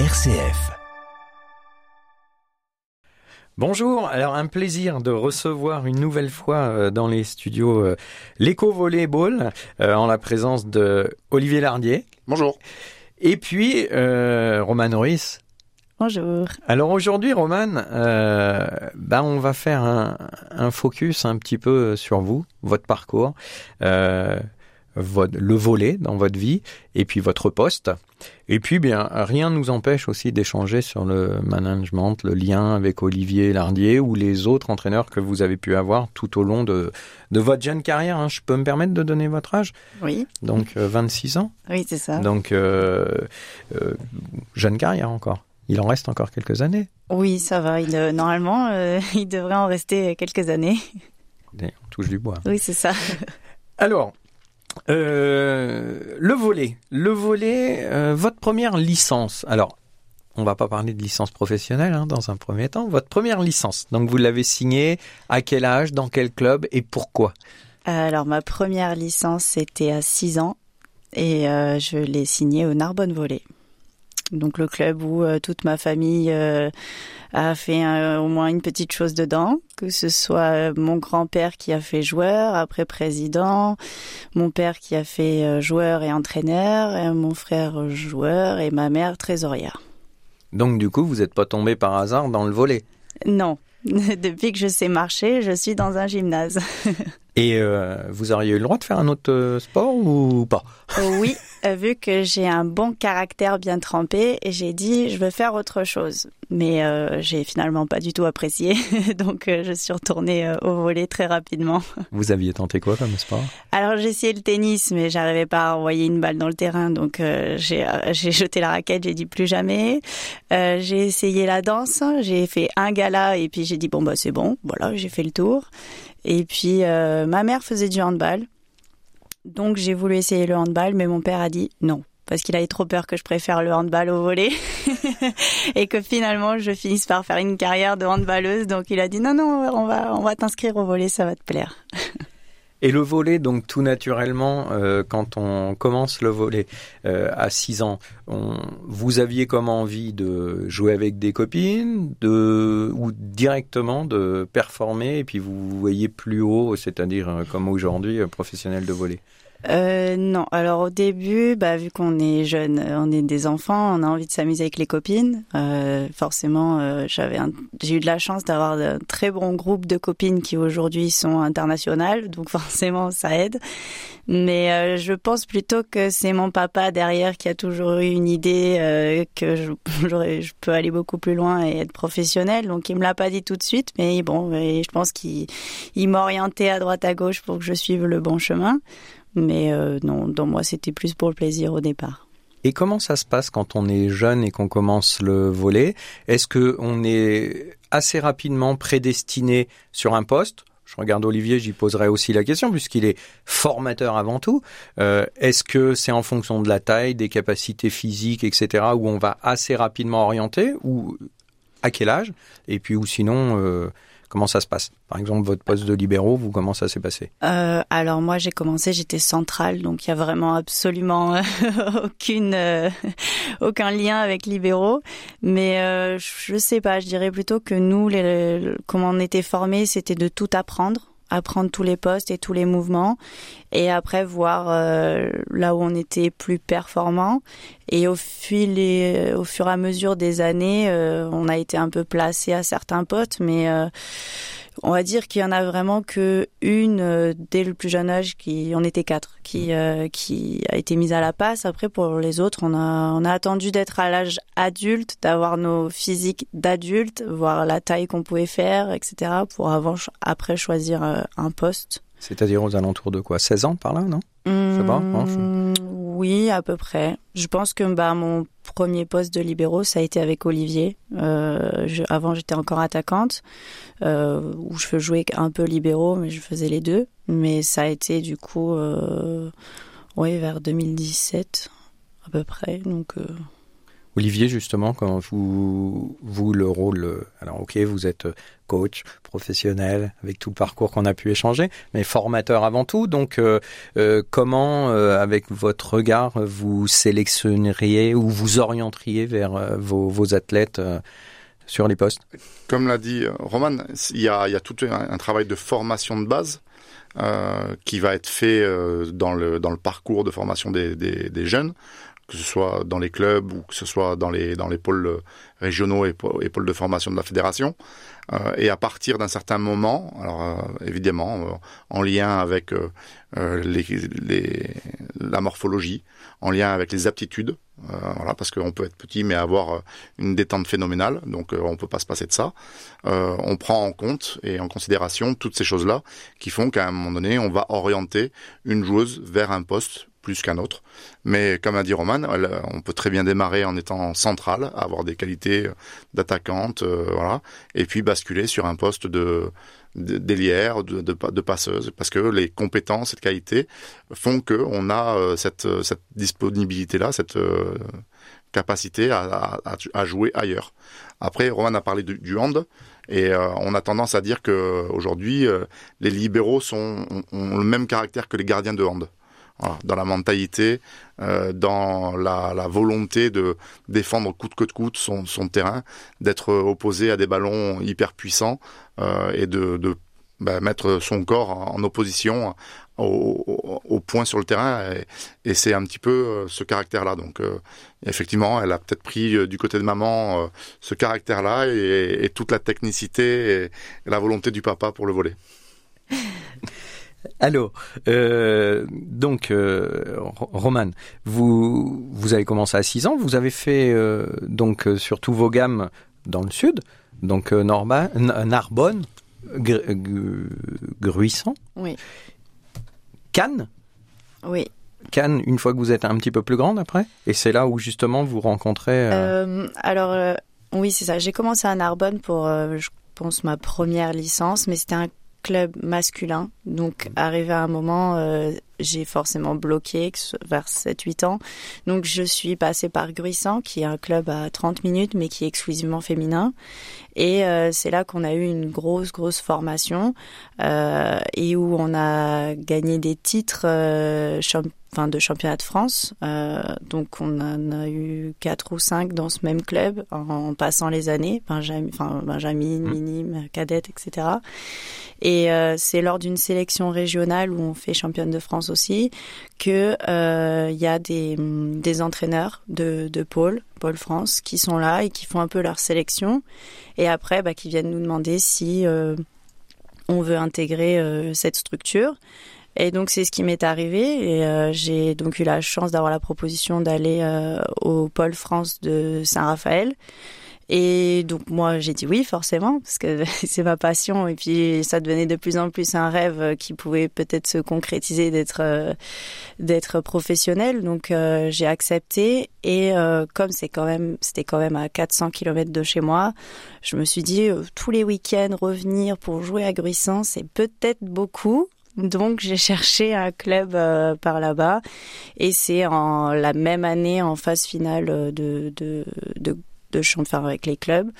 RCF. Bonjour, alors un plaisir de recevoir une nouvelle fois euh, dans les studios euh, l'éco volleyball euh, en la présence de Olivier Lardier Bonjour. et puis euh, Roman Ruiz. Bonjour. Alors aujourd'hui Roman, euh, ben on va faire un, un focus un petit peu sur vous, votre parcours, euh, votre, le volet dans votre vie et puis votre poste. Et puis bien rien ne nous empêche aussi d'échanger sur le management, le lien avec Olivier Lardier ou les autres entraîneurs que vous avez pu avoir tout au long de, de votre jeune carrière. hein. Je peux me permettre de donner votre âge? Oui, Donc euh, 26 ans? Oui, c'est ça. Donc euh, euh, jeune carrière encore. Il en reste encore quelques années. Oui, ça va. Il, euh, normalement, il devrait en rester quelques années. Et On touche du bois. Oui, c'est ça. Alors, euh, le volet. Le volet, euh, votre première licence. Alors, on va pas parler de licence professionnelle hein, dans un premier temps. Votre première licence. Donc, vous l'avez signée à quel âge, dans quel club et pourquoi? Alors, ma première licence, c'était à 6 ans et euh, je l'ai signée au Narbonne Volley. Donc, le club où euh, toute ma famille euh, a fait au moins une petite chose dedans, que ce soit euh, mon grand-père qui a fait joueur, après président, mon père qui a fait joueur et entraîneur, et mon frère joueur et ma mère trésorière. Donc, du coup, vous n'êtes pas tombé par hasard dans le volet? Non. Depuis que je sais marcher, je suis dans un gymnase. Et euh, vous auriez eu le droit de faire un autre sport ou pas? Oui, vu que j'ai un bon caractère bien trempé, et j'ai dit je veux faire autre chose. Mais euh, j'ai finalement pas du tout apprécié, donc euh, je suis retournée euh, au volet très rapidement. Vous aviez tenté quoi comme sport? Alors j'ai essayé le tennis, mais j'arrivais pas à envoyer une balle dans le terrain, donc euh, j'ai euh, jeté la raquette, j'ai dit plus jamais. Euh, j'ai essayé la danse, j'ai fait un gala et puis j'ai dit bon bah c'est bon, voilà j'ai fait le tour. Et puis euh, ma mère faisait du handball, donc j'ai voulu essayer le handball, mais mon père a dit non. Parce qu'il avait trop peur que je préfère le handball au volet et que finalement je finisse par faire une carrière de handballeuse. Donc il a dit non non on va on va t'inscrire au volet ça va te plaire. Et le volet, donc tout naturellement, euh, quand on commence le volet euh, à 6 ans, vous aviez comme envie de jouer avec des copines, de ou directement de performer, et puis vous vous voyez plus haut, c'est-à-dire euh, comme aujourd'hui professionnel de volet. Euh, non, alors au début, bah, vu qu'on est jeune, euh, on est des enfants, on a envie de s'amuser avec les copines. Euh, forcément, euh, j'avais, un- j'ai eu de la chance d'avoir un très bon groupe de copines qui aujourd'hui sont internationales, donc forcément ça aide. Mais euh, je pense plutôt que c'est mon papa derrière qui a toujours eu une idée euh, que je, je peux aller beaucoup plus loin et être professionnel. Donc il me l'a pas dit tout de suite, mais bon, je pense qu'il il m'orientait à droite à gauche pour que je suive le bon chemin. Mais euh, non, dans moi, c'était plus pour le plaisir au départ. Et comment ça se passe quand on est jeune et qu'on commence le volet? Est-ce que on est assez rapidement prédestiné sur un poste? Je regarde Olivier, j'y poserai aussi la question puisqu'il est formateur avant tout. Euh, Est-ce que c'est en fonction de la taille, des capacités physiques, etc., où on va assez rapidement orienter ou à quel âge? Et puis ou sinon, euh, comment ça se passe? Par exemple, votre poste de libéraux, vous comment ça s'est passé? Euh, alors moi, j'ai commencé, j'étais centrale, donc il y a vraiment absolument euh, aucune, euh, aucun lien avec libéraux. Mais euh, je sais pas, je dirais plutôt que nous, comment on était formés, c'était de tout apprendre apprendre tous les postes et tous les mouvements et après voir euh, là où on était plus performant. Et au fil et au fur et à mesure des années euh, on a été un peu placé à certains postes mais euh, on va dire qu'il y en a vraiment que une euh, dès le plus jeune âge qui on était quatre qui euh, qui a été mise à la passe. Après pour les autres on a on a attendu d'être à l'âge adulte d'avoir nos physiques d'adultes voir la taille qu'on pouvait faire etc pour avant après choisir euh, un poste. C'est-à-dire aux alentours de quoi? 16 ans par là, non? Je sais pas, non, je- Hum, Oui, à peu près. Je pense que bah, mon premier poste de libéraux, ça a été avec Olivier. Euh, avant, j'étais encore attaquante, euh, où je jouais un peu libéraux, mais je faisais les deux. Mais ça a été du coup, euh, oui, vers 2017 à peu près. Donc, Olivier, justement, quand vous, vous le rôle, alors ok, vous êtes coach professionnel avec tout le parcours qu'on a pu échanger, mais formateur avant tout. Donc, euh, euh, comment, euh, avec votre regard, vous sélectionneriez ou vous orienteriez vers vos, vos, athlètes sur les postes? Comme l'a dit Roman, il y a, il y a tout un, travail de formation de base. qui va être fait dans, le, dans le parcours de formation des, des jeunes que ce soit dans les clubs ou que ce soit dans les, dans les pôles euh, régionaux et, pôles de formation de la fédération. Euh, et à partir d'un certain moment, alors euh, évidemment en lien avec les, les, la morphologie, en lien avec les aptitudes, voilà, parce qu'on peut être petit mais avoir une détente phénoménale, donc on peut pas se passer de ça. on prend en compte et en considération toutes ces choses-là qui font qu'à un moment donné, on va orienter une joueuse vers un poste plus qu'un autre. Mais comme a dit Roman, on peut très bien démarrer en étant central, avoir des qualités d'attaquante, euh, voilà, et puis basculer sur un poste de de, passeuse, parce que les compétences, cette qualité font que on a euh, cette, disponibilité-là, cette euh, capacité à, à, jouer ailleurs. Après, Roman a parlé du, hand. Et on a tendance à dire que aujourd'hui, les libéraux sont, ont, le même caractère que les gardiens de hand dans la mentalité, euh, dans la, la, volonté de défendre coûte que coûte son, son terrain, d'être opposé à des ballons hyper puissants euh, et de, de bah, mettre son corps en, opposition au, au, point sur le terrain. Et, et c'est un petit peu euh, ce caractère-là. Donc euh, effectivement, elle a peut-être pris euh, du côté de maman ce caractère-là et, et, toute la technicité et la volonté du papa pour le voler. Alors, euh, donc, euh, Roman, vous, vous avez commencé à 6 ans, vous avez fait euh, donc euh, sur tous vos gammes dans le sud, donc Norba, Narbonne, Gruissant, oui. Cannes, oui. Cannes, une fois que vous êtes un petit peu plus grande après, et c'est là où justement vous rencontrez. alors, oui, c'est ça. J'ai commencé à Narbonne pour, je pense, ma première licence, mais c'était un club masculin. Donc, arrivé à un moment, euh, j'ai forcément bloqué vers 7-8 ans. Donc, je suis passée par Gruissant, qui est un club à 30 minutes, mais qui est exclusivement féminin. Et euh, c'est là qu'on a eu une grosse, grosse formation euh, et où on a gagné des titres euh, enfin, de championnat de France. Euh, donc on en a eu quatre ou cinq dans ce même club en, passant les années, Benjamin, enfin, Benjamin, mmh. minime, cadette, etc. Et euh, c'est lors d'une sélection régionale où on fait championne de France aussi que euh, il y a des, des entraîneurs de, de pôle, pôle France, qui sont là et qui font un peu leur sélection. Et après, bah, qui viennent nous demander si on veut intégrer cette structure. Et donc c'est ce qui m'est arrivé. Et euh, j'ai donc eu la chance d'avoir la proposition d'aller euh, au pôle France de Saint-Raphaël. Et donc moi j'ai dit oui forcément parce que c'est ma passion. Et puis ça devenait de plus en plus un rêve qui pouvait peut-être se concrétiser d'être euh, d'être professionnel. Donc j'ai accepté. Et comme c'est quand même c'était quand même à 400 km de chez moi je me suis dit tous les week-ends revenir pour jouer à Gruissant c'est peut-être beaucoup donc j'ai cherché un club euh, par là-bas et c'est en la même année en phase finale de de de, de faire avec les clubs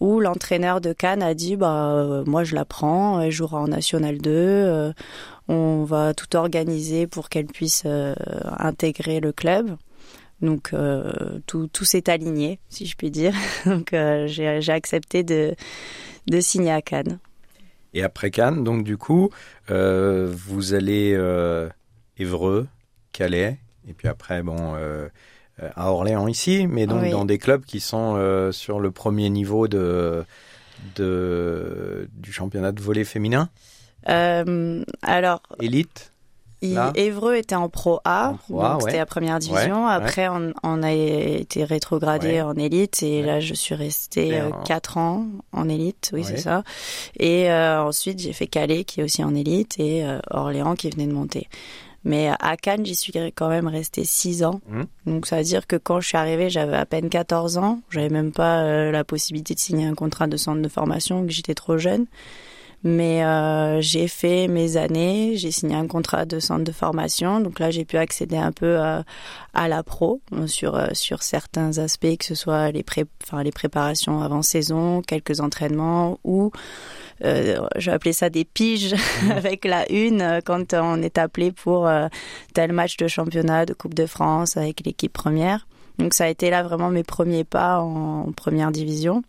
où l'entraîneur de Cannes a dit bah euh, moi je la prends, elle jouera en National 2, euh, on va tout organiser pour qu'elle puisse intégrer le club. Donc tout, tout s'est aligné, si je puis dire. Donc j'ai accepté de, de signer à Cannes. Et après Cannes, donc du coup, euh, vous allez euh, Évreux, Calais, et puis après, bon, euh, à Orléans ici, mais donc dans des clubs qui sont euh, sur le premier niveau de, de du championnat de volley féminin. Euh, alors. Élite. Évreux était en Pro A, c'était la première division. Après, On, a été rétrogradé en élite et là, je suis restée euh, quatre ans en élite, oui, c'est ça. Et euh, ensuite, j'ai fait Calais, qui est aussi en élite, et euh, Orléans, qui venait de monter. Mais à Cannes, j'y suis quand même restée six ans. Mmh. Donc ça veut dire que quand je suis arrivée, j'avais à peine 14 ans. J'avais même pas la possibilité de signer un contrat de centre de formation, que j'étais trop jeune. Mais euh, j'ai fait mes années, j'ai signé un contrat de centre de formation, donc là j'ai pu accéder un peu à, à la pro sur sur certains aspects, que ce soit les pré, enfin les préparations avant saison, quelques entraînements ou euh, je vais appeler ça des piges mmh. avec la une quand on est appelé pour tel match de championnat, de Coupe de France avec l'équipe première. Donc ça a été là vraiment mes premiers pas en première division.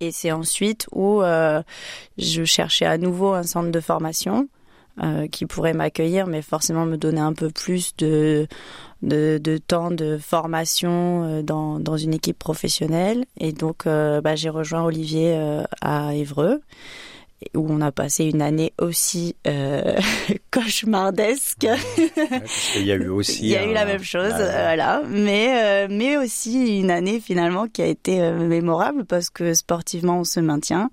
Et c'est ensuite où euh, je cherchais à nouveau un centre de formation euh, qui pourrait m'accueillir, mais forcément me donner un peu plus de, de, de temps de formation euh, dans, dans une équipe professionnelle. Et donc, euh, bah, j'ai rejoint Olivier euh, à Évreux où on a passé une année aussi euh, cauchemardesque. il y a eu aussi. il y a eu la même chose, voilà. Mais euh, mais aussi une année finalement qui a été euh, mémorable parce que sportivement on se maintient.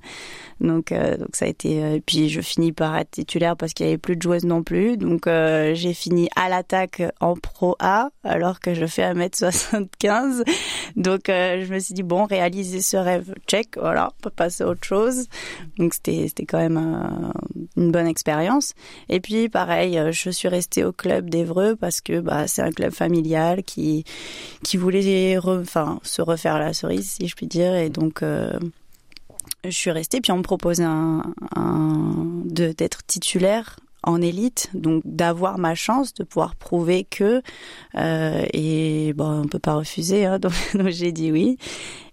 Donc, euh, donc ça a été. Euh, puis je finis par être titulaire parce qu'il y avait plus de joueuses non plus. Donc euh, j'ai fini à l'attaque en Pro A alors que je fais 1m75. Donc je me suis dit bon, réaliser ce rêve, check. Voilà, on peut passer à autre chose. Donc c'était quand même une bonne expérience. Et puis pareil, je suis restée au club d'Evreux parce que bah c'est un club familial qui qui voulait enfin se refaire la cerise si je puis dire et donc je suis restée, puis on me proposait un, d'être titulaire en élite, donc d'avoir ma chance, de pouvoir prouver que euh, et bon, on peut pas refuser, hein, donc, j'ai dit oui.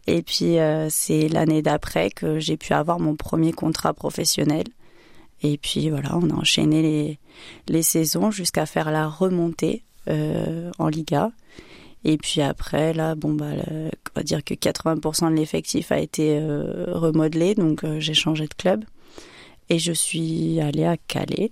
Et puis euh, c'est l'année d'après que j'ai pu avoir mon premier contrat professionnel. Et puis voilà, on a enchaîné les, les saisons jusqu'à faire la remontée euh, en Liga. Et puis après, là, bon, bah, on va dire que 80% de l'effectif a été euh, remodelé, donc euh, j'ai changé de club. Et je suis allée à Calais.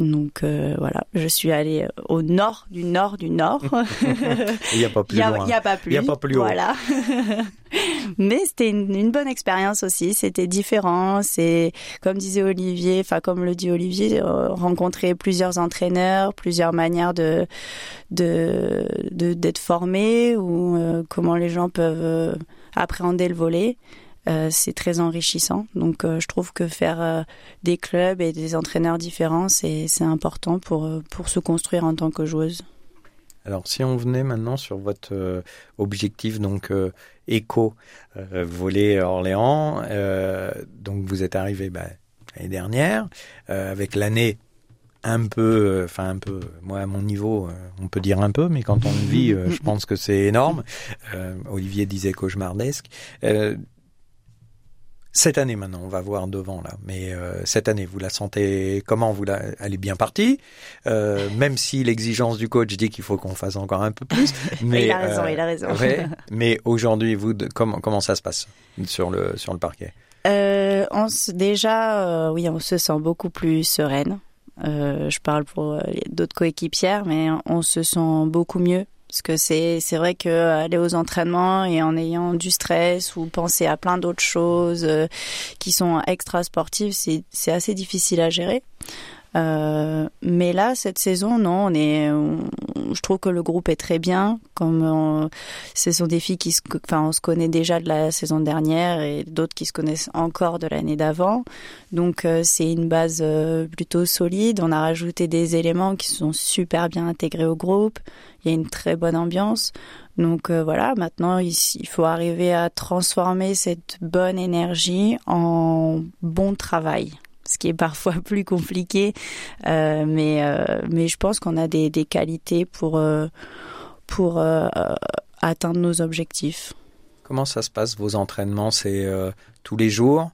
Donc euh, voilà, je suis allée au nord du nord du nord. Il n'y a pas plus Il n'y a, pas plus. Il n'y a pas plus haut. Voilà. Mais c'était une, une, bonne expérience aussi. C'était différent. C'est comme disait Olivier, enfin comme le dit Olivier, euh, rencontrer plusieurs entraîneurs, plusieurs manières de de d'être formé ou euh, comment les gens peuvent euh, appréhender le volet. Euh, c'est très enrichissant. Donc euh, je trouve que faire euh, des clubs et des entraîneurs différents, c'est important pour, pour se construire en tant que joueuse. Alors, si on venait maintenant sur votre objectif, donc éco, voler Orléans, donc vous êtes arrivé bah, l'année dernière, avec l'année un peu, enfin un peu, moi à mon niveau, on peut dire un peu, mais quand on le vit, je pense que c'est énorme. Olivier disait cauchemardesque. Cette année maintenant, on va voir devant là, mais euh, cette année, vous la sentez comment? Vous la, elle est bien partie, euh, même si l'exigence du coach dit qu'il faut qu'on fasse encore un peu plus. Mais il a raison, euh, il a raison. Ouais, mais aujourd'hui, vous, comment comment ça se passe sur le sur le parquet? Euh, on se, déjà, oui, on se sent beaucoup plus sereine. je parle pour d'autres coéquipières, mais on se sent beaucoup mieux parce que c'est c'est vrai que aller aux entraînements et en ayant du stress ou penser à plein d'autres choses euh, qui sont extra sportives, c'est c'est assez difficile à gérer. Euh, mais là, cette saison, non, on est, je trouve que le groupe est très bien. Comme ce sont des filles qui, se, enfin, on se connaît déjà de la saison dernière et d'autres qui se connaissent encore de l'année d'avant. Donc euh, c'est une base euh, plutôt solide. On a rajouté des éléments qui sont super bien intégrés au groupe. Il y a une très bonne ambiance. Donc euh, voilà, maintenant il faut arriver à transformer cette bonne énergie en bon travail ce qui est parfois plus compliqué. Euh, mais, euh, mais je pense qu'on a des, des, qualités pour, euh, pour atteindre nos objectifs. Comment ça se passe, vos entraînements? C'est tous les jours,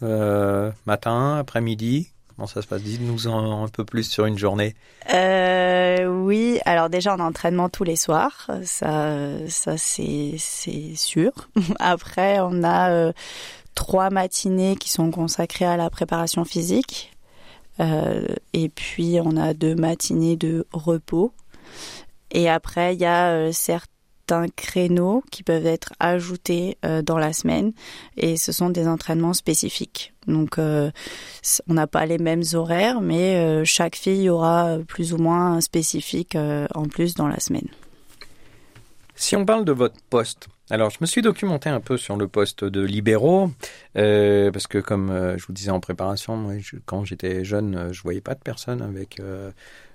matin, après-midi? Comment ça se passe? Dites-nous un peu plus sur une journée. Euh, oui, alors déjà en entraînement tous les soirs, ça, ça c'est c'est sûr. Après, on a euh, trois matinées qui sont consacrées à la préparation physique. Euh, et puis on a deux matinées de repos. Et après, il y a euh, certains créneaux qui peuvent être ajoutés euh, dans la semaine et ce sont des entraînements spécifiques. Donc on n'a pas les mêmes horaires, mais chaque fille aura plus ou moins un spécifique en plus dans la semaine. Si on parle de votre poste, Alors, je me suis documenté un peu sur le poste de libéraux, euh, parce que comme euh, je vous disais en préparation, moi, quand j'étais jeune, euh, je voyais pas de personne avec,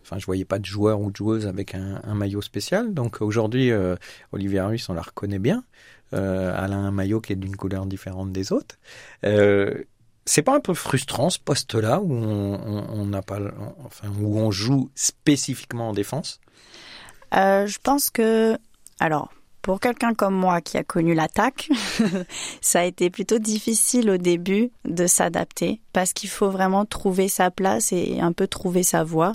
enfin, je voyais pas de joueur ou de joueuse avec un, maillot spécial. Donc aujourd'hui, Olivier Ruiz, on la reconnaît bien. Elle a un maillot qui est d'une couleur différente des autres. C'est pas un peu frustrant ce poste-là où on n'a pas, enfin, où on joue spécifiquement en défense? Je pense que, alors, pour quelqu'un comme moi qui a connu l'attaque, ça a été plutôt difficile au début de s'adapter parce qu'il faut vraiment trouver sa place et un peu trouver sa voie.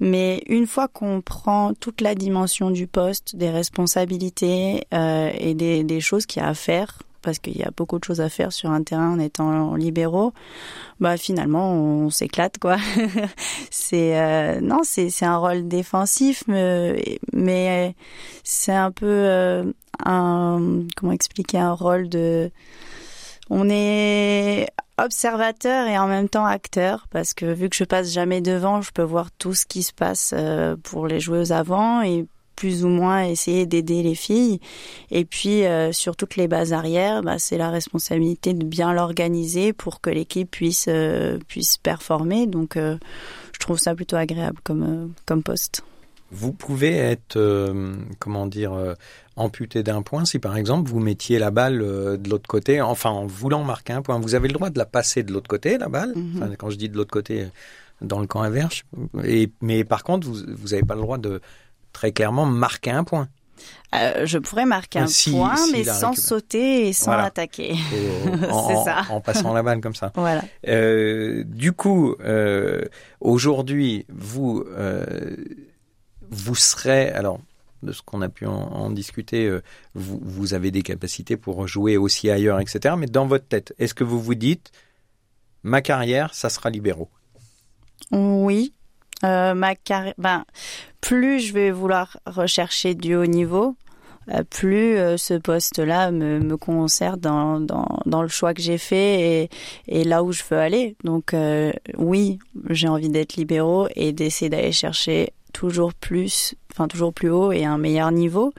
Mais une fois qu'on prend toute la dimension du poste, des responsabilités euh, et des, des choses qu'il y a à faire, parce qu'il y a beaucoup de choses à faire sur un terrain en étant libéraux, bah finalement on s'éclate quoi. c'est euh, non, c'est c'est un rôle défensif, mais, c'est un peu euh, un comment expliquer un rôle de on est observateur et en même temps acteur parce que vu que je passe jamais devant, je peux voir tout ce qui se passe euh, pour les joueuses avant et plus ou moins essayer d'aider les filles. Et puis euh, sur toutes les bases arrières, bah, c'est la responsabilité de bien l'organiser pour que l'équipe puisse euh, puisse performer. Donc euh, je trouve ça plutôt agréable comme euh, comme poste. Vous pouvez être, comment dire, amputé d'un point si par exemple vous mettiez la balle de l'autre côté, enfin en voulant marquer un point. Vous avez le droit de la passer de l'autre côté, la balle. Mhm. Enfin, quand je dis de l'autre côté, dans le camp inverse. Et, mais par contre, vous vous n'avez pas le droit de très clairement marquer un point. Euh, je pourrais marquer un Si- point, si mais sans récupère. sauter et sans Voilà. attaquer. Et, en, ça. en passant la balle comme ça. Voilà. Euh, du coup, euh, aujourd'hui, vous vous serez alors de ce qu'on a pu en, en discuter, vous, vous avez des capacités pour jouer aussi ailleurs, etc. Mais dans votre tête, est-ce que vous vous dites ma carrière, ça sera libéraux? Oui. Euh, ma carrière, ben, plus je vais vouloir rechercher du haut niveau, euh, plus euh, ce poste-là me, me concerne dans, dans, dans le choix que j'ai fait et, et là où je veux aller. Donc euh, oui, j'ai envie d'être libéraux et d'essayer d'aller chercher toujours plus, enfin toujours plus haut et un meilleur niveau.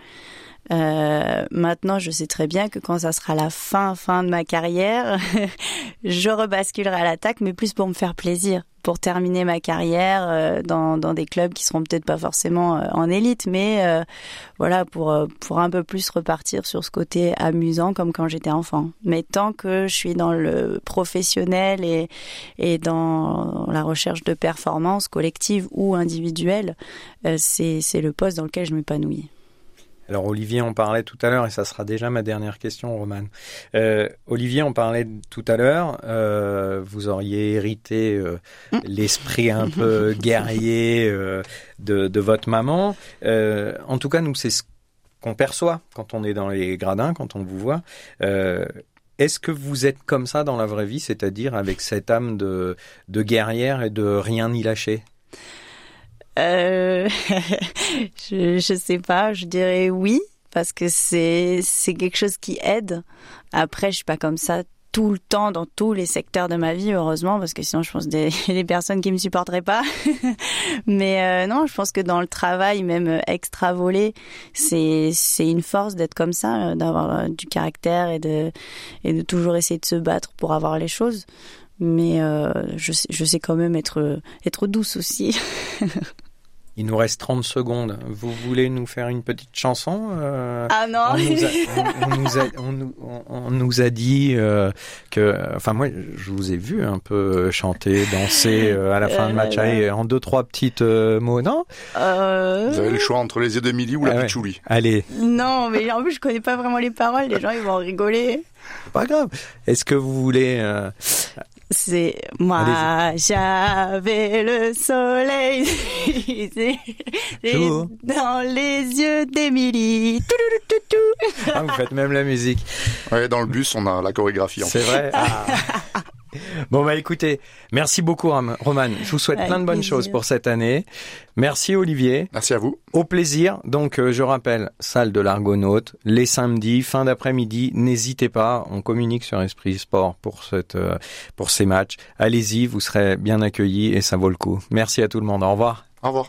Euh, maintenant, je sais très bien que quand ça sera la fin, fin de ma carrière, je rebasculerai à l'attaque, mais plus pour me faire plaisir, pour terminer ma carrière euh, dans, dans des clubs qui seront peut-être pas forcément euh, en élite, mais euh, voilà, pour, euh, pour un peu plus repartir sur ce côté amusant comme quand j'étais enfant. Mais tant que je suis dans le professionnel et, et dans la recherche de performance collective ou individuelle, euh, c'est c'est le poste dans lequel je m'épanouis. Alors Olivier en parlait tout à l'heure et ça sera déjà ma dernière question, Roman. Euh, Olivier en parlait tout à l'heure. euh, vous auriez hérité euh, l'esprit un peu guerrier de, de votre maman. En tout cas, nous c'est ce qu'on perçoit quand on est dans les gradins, quand on vous voit. Est-ce que vous êtes comme ça dans la vraie vie, c'est-à-dire avec cette âme de, de guerrière et de rien y lâcher? Euh, je, je sais pas, je dirais oui parce que c'est quelque chose qui aide. Après, je suis pas comme ça tout le temps dans tous les secteurs de ma vie, heureusement, parce que sinon je pense des, des personnes qui me supporteraient pas. Mais euh, non, je pense que dans le travail, même extra volé, c'est c'est une force d'être comme ça, euh, d'avoir du caractère et de et de toujours essayer de se battre pour avoir les choses. Mais je je sais quand même être être douce aussi. Il nous reste 30 secondes. Vous voulez nous faire une petite chanson euh, Ah non. on, nous a, on, on nous a, on nous- on- on nous a dit euh, que, enfin moi, je vous ai vu un peu chanter, danser euh, à la fin Euh, du match, là, là. allez, en deux trois petites euh, mots, non? Euh, Vous avez le choix entre les yeux d'Emilie ou la Ah ouais. Pichouli. Allez, Non, mais en plus je connais pas vraiment les paroles. Les gens ils vont rigoler. c'est pas grave. Est-ce que vous voulez euh, C'est moi, j'avais le soleil dans les yeux d'Émilie. Touloulouloutou. ah, Vous faites même la musique. Ouais, dans le bus, on a la chorégraphie. en C'est vrai. Ah. Bon bah écoutez, merci beaucoup Roman. Je vous souhaite Avec plein de bonnes plaisir. choses pour cette année. Merci Olivier. Merci à vous. Au plaisir. Donc, euh, je rappelle, salle de l'Argonaute, les samedis, fin d'après-midi. N'hésitez pas, on communique sur Esprit Sport pour cette, euh, pour ces matchs. Allez-y, vous serez bien accueillis et ça vaut le coup. Merci à tout le monde. Au revoir. Au revoir.